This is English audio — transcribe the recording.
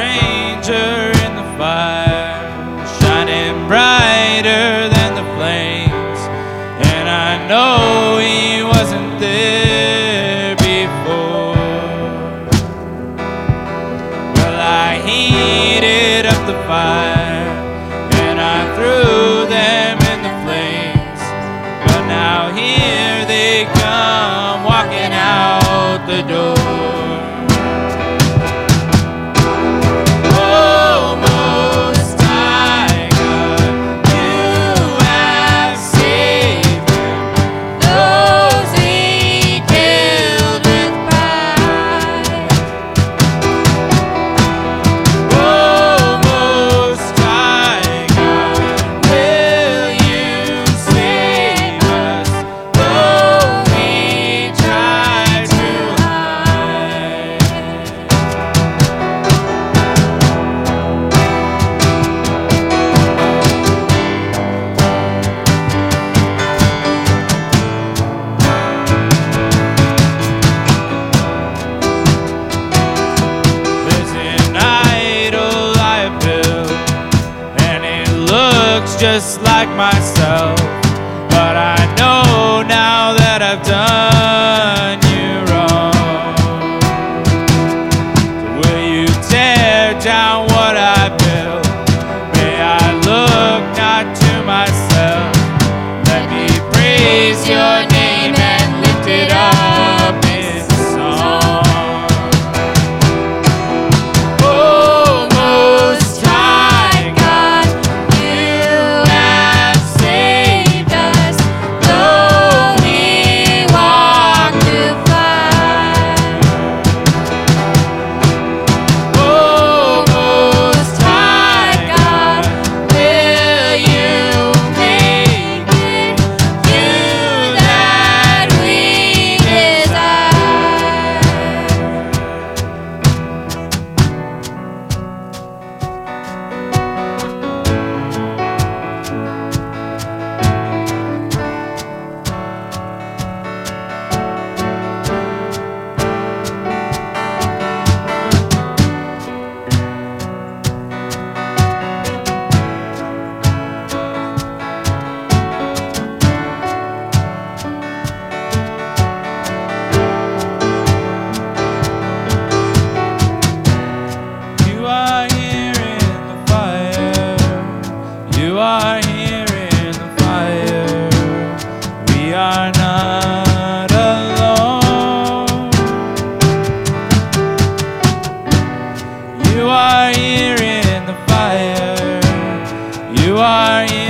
stranger in the fire, shining brighter than the flames. And I know he wasn't there before. Well, I heated up the fire and I threw them in the flames. But now here they come walking out the door. like myself. But I know now that I've done you wrong. Will you tear down what I built? May I look not to myself. Let me praise your. You are in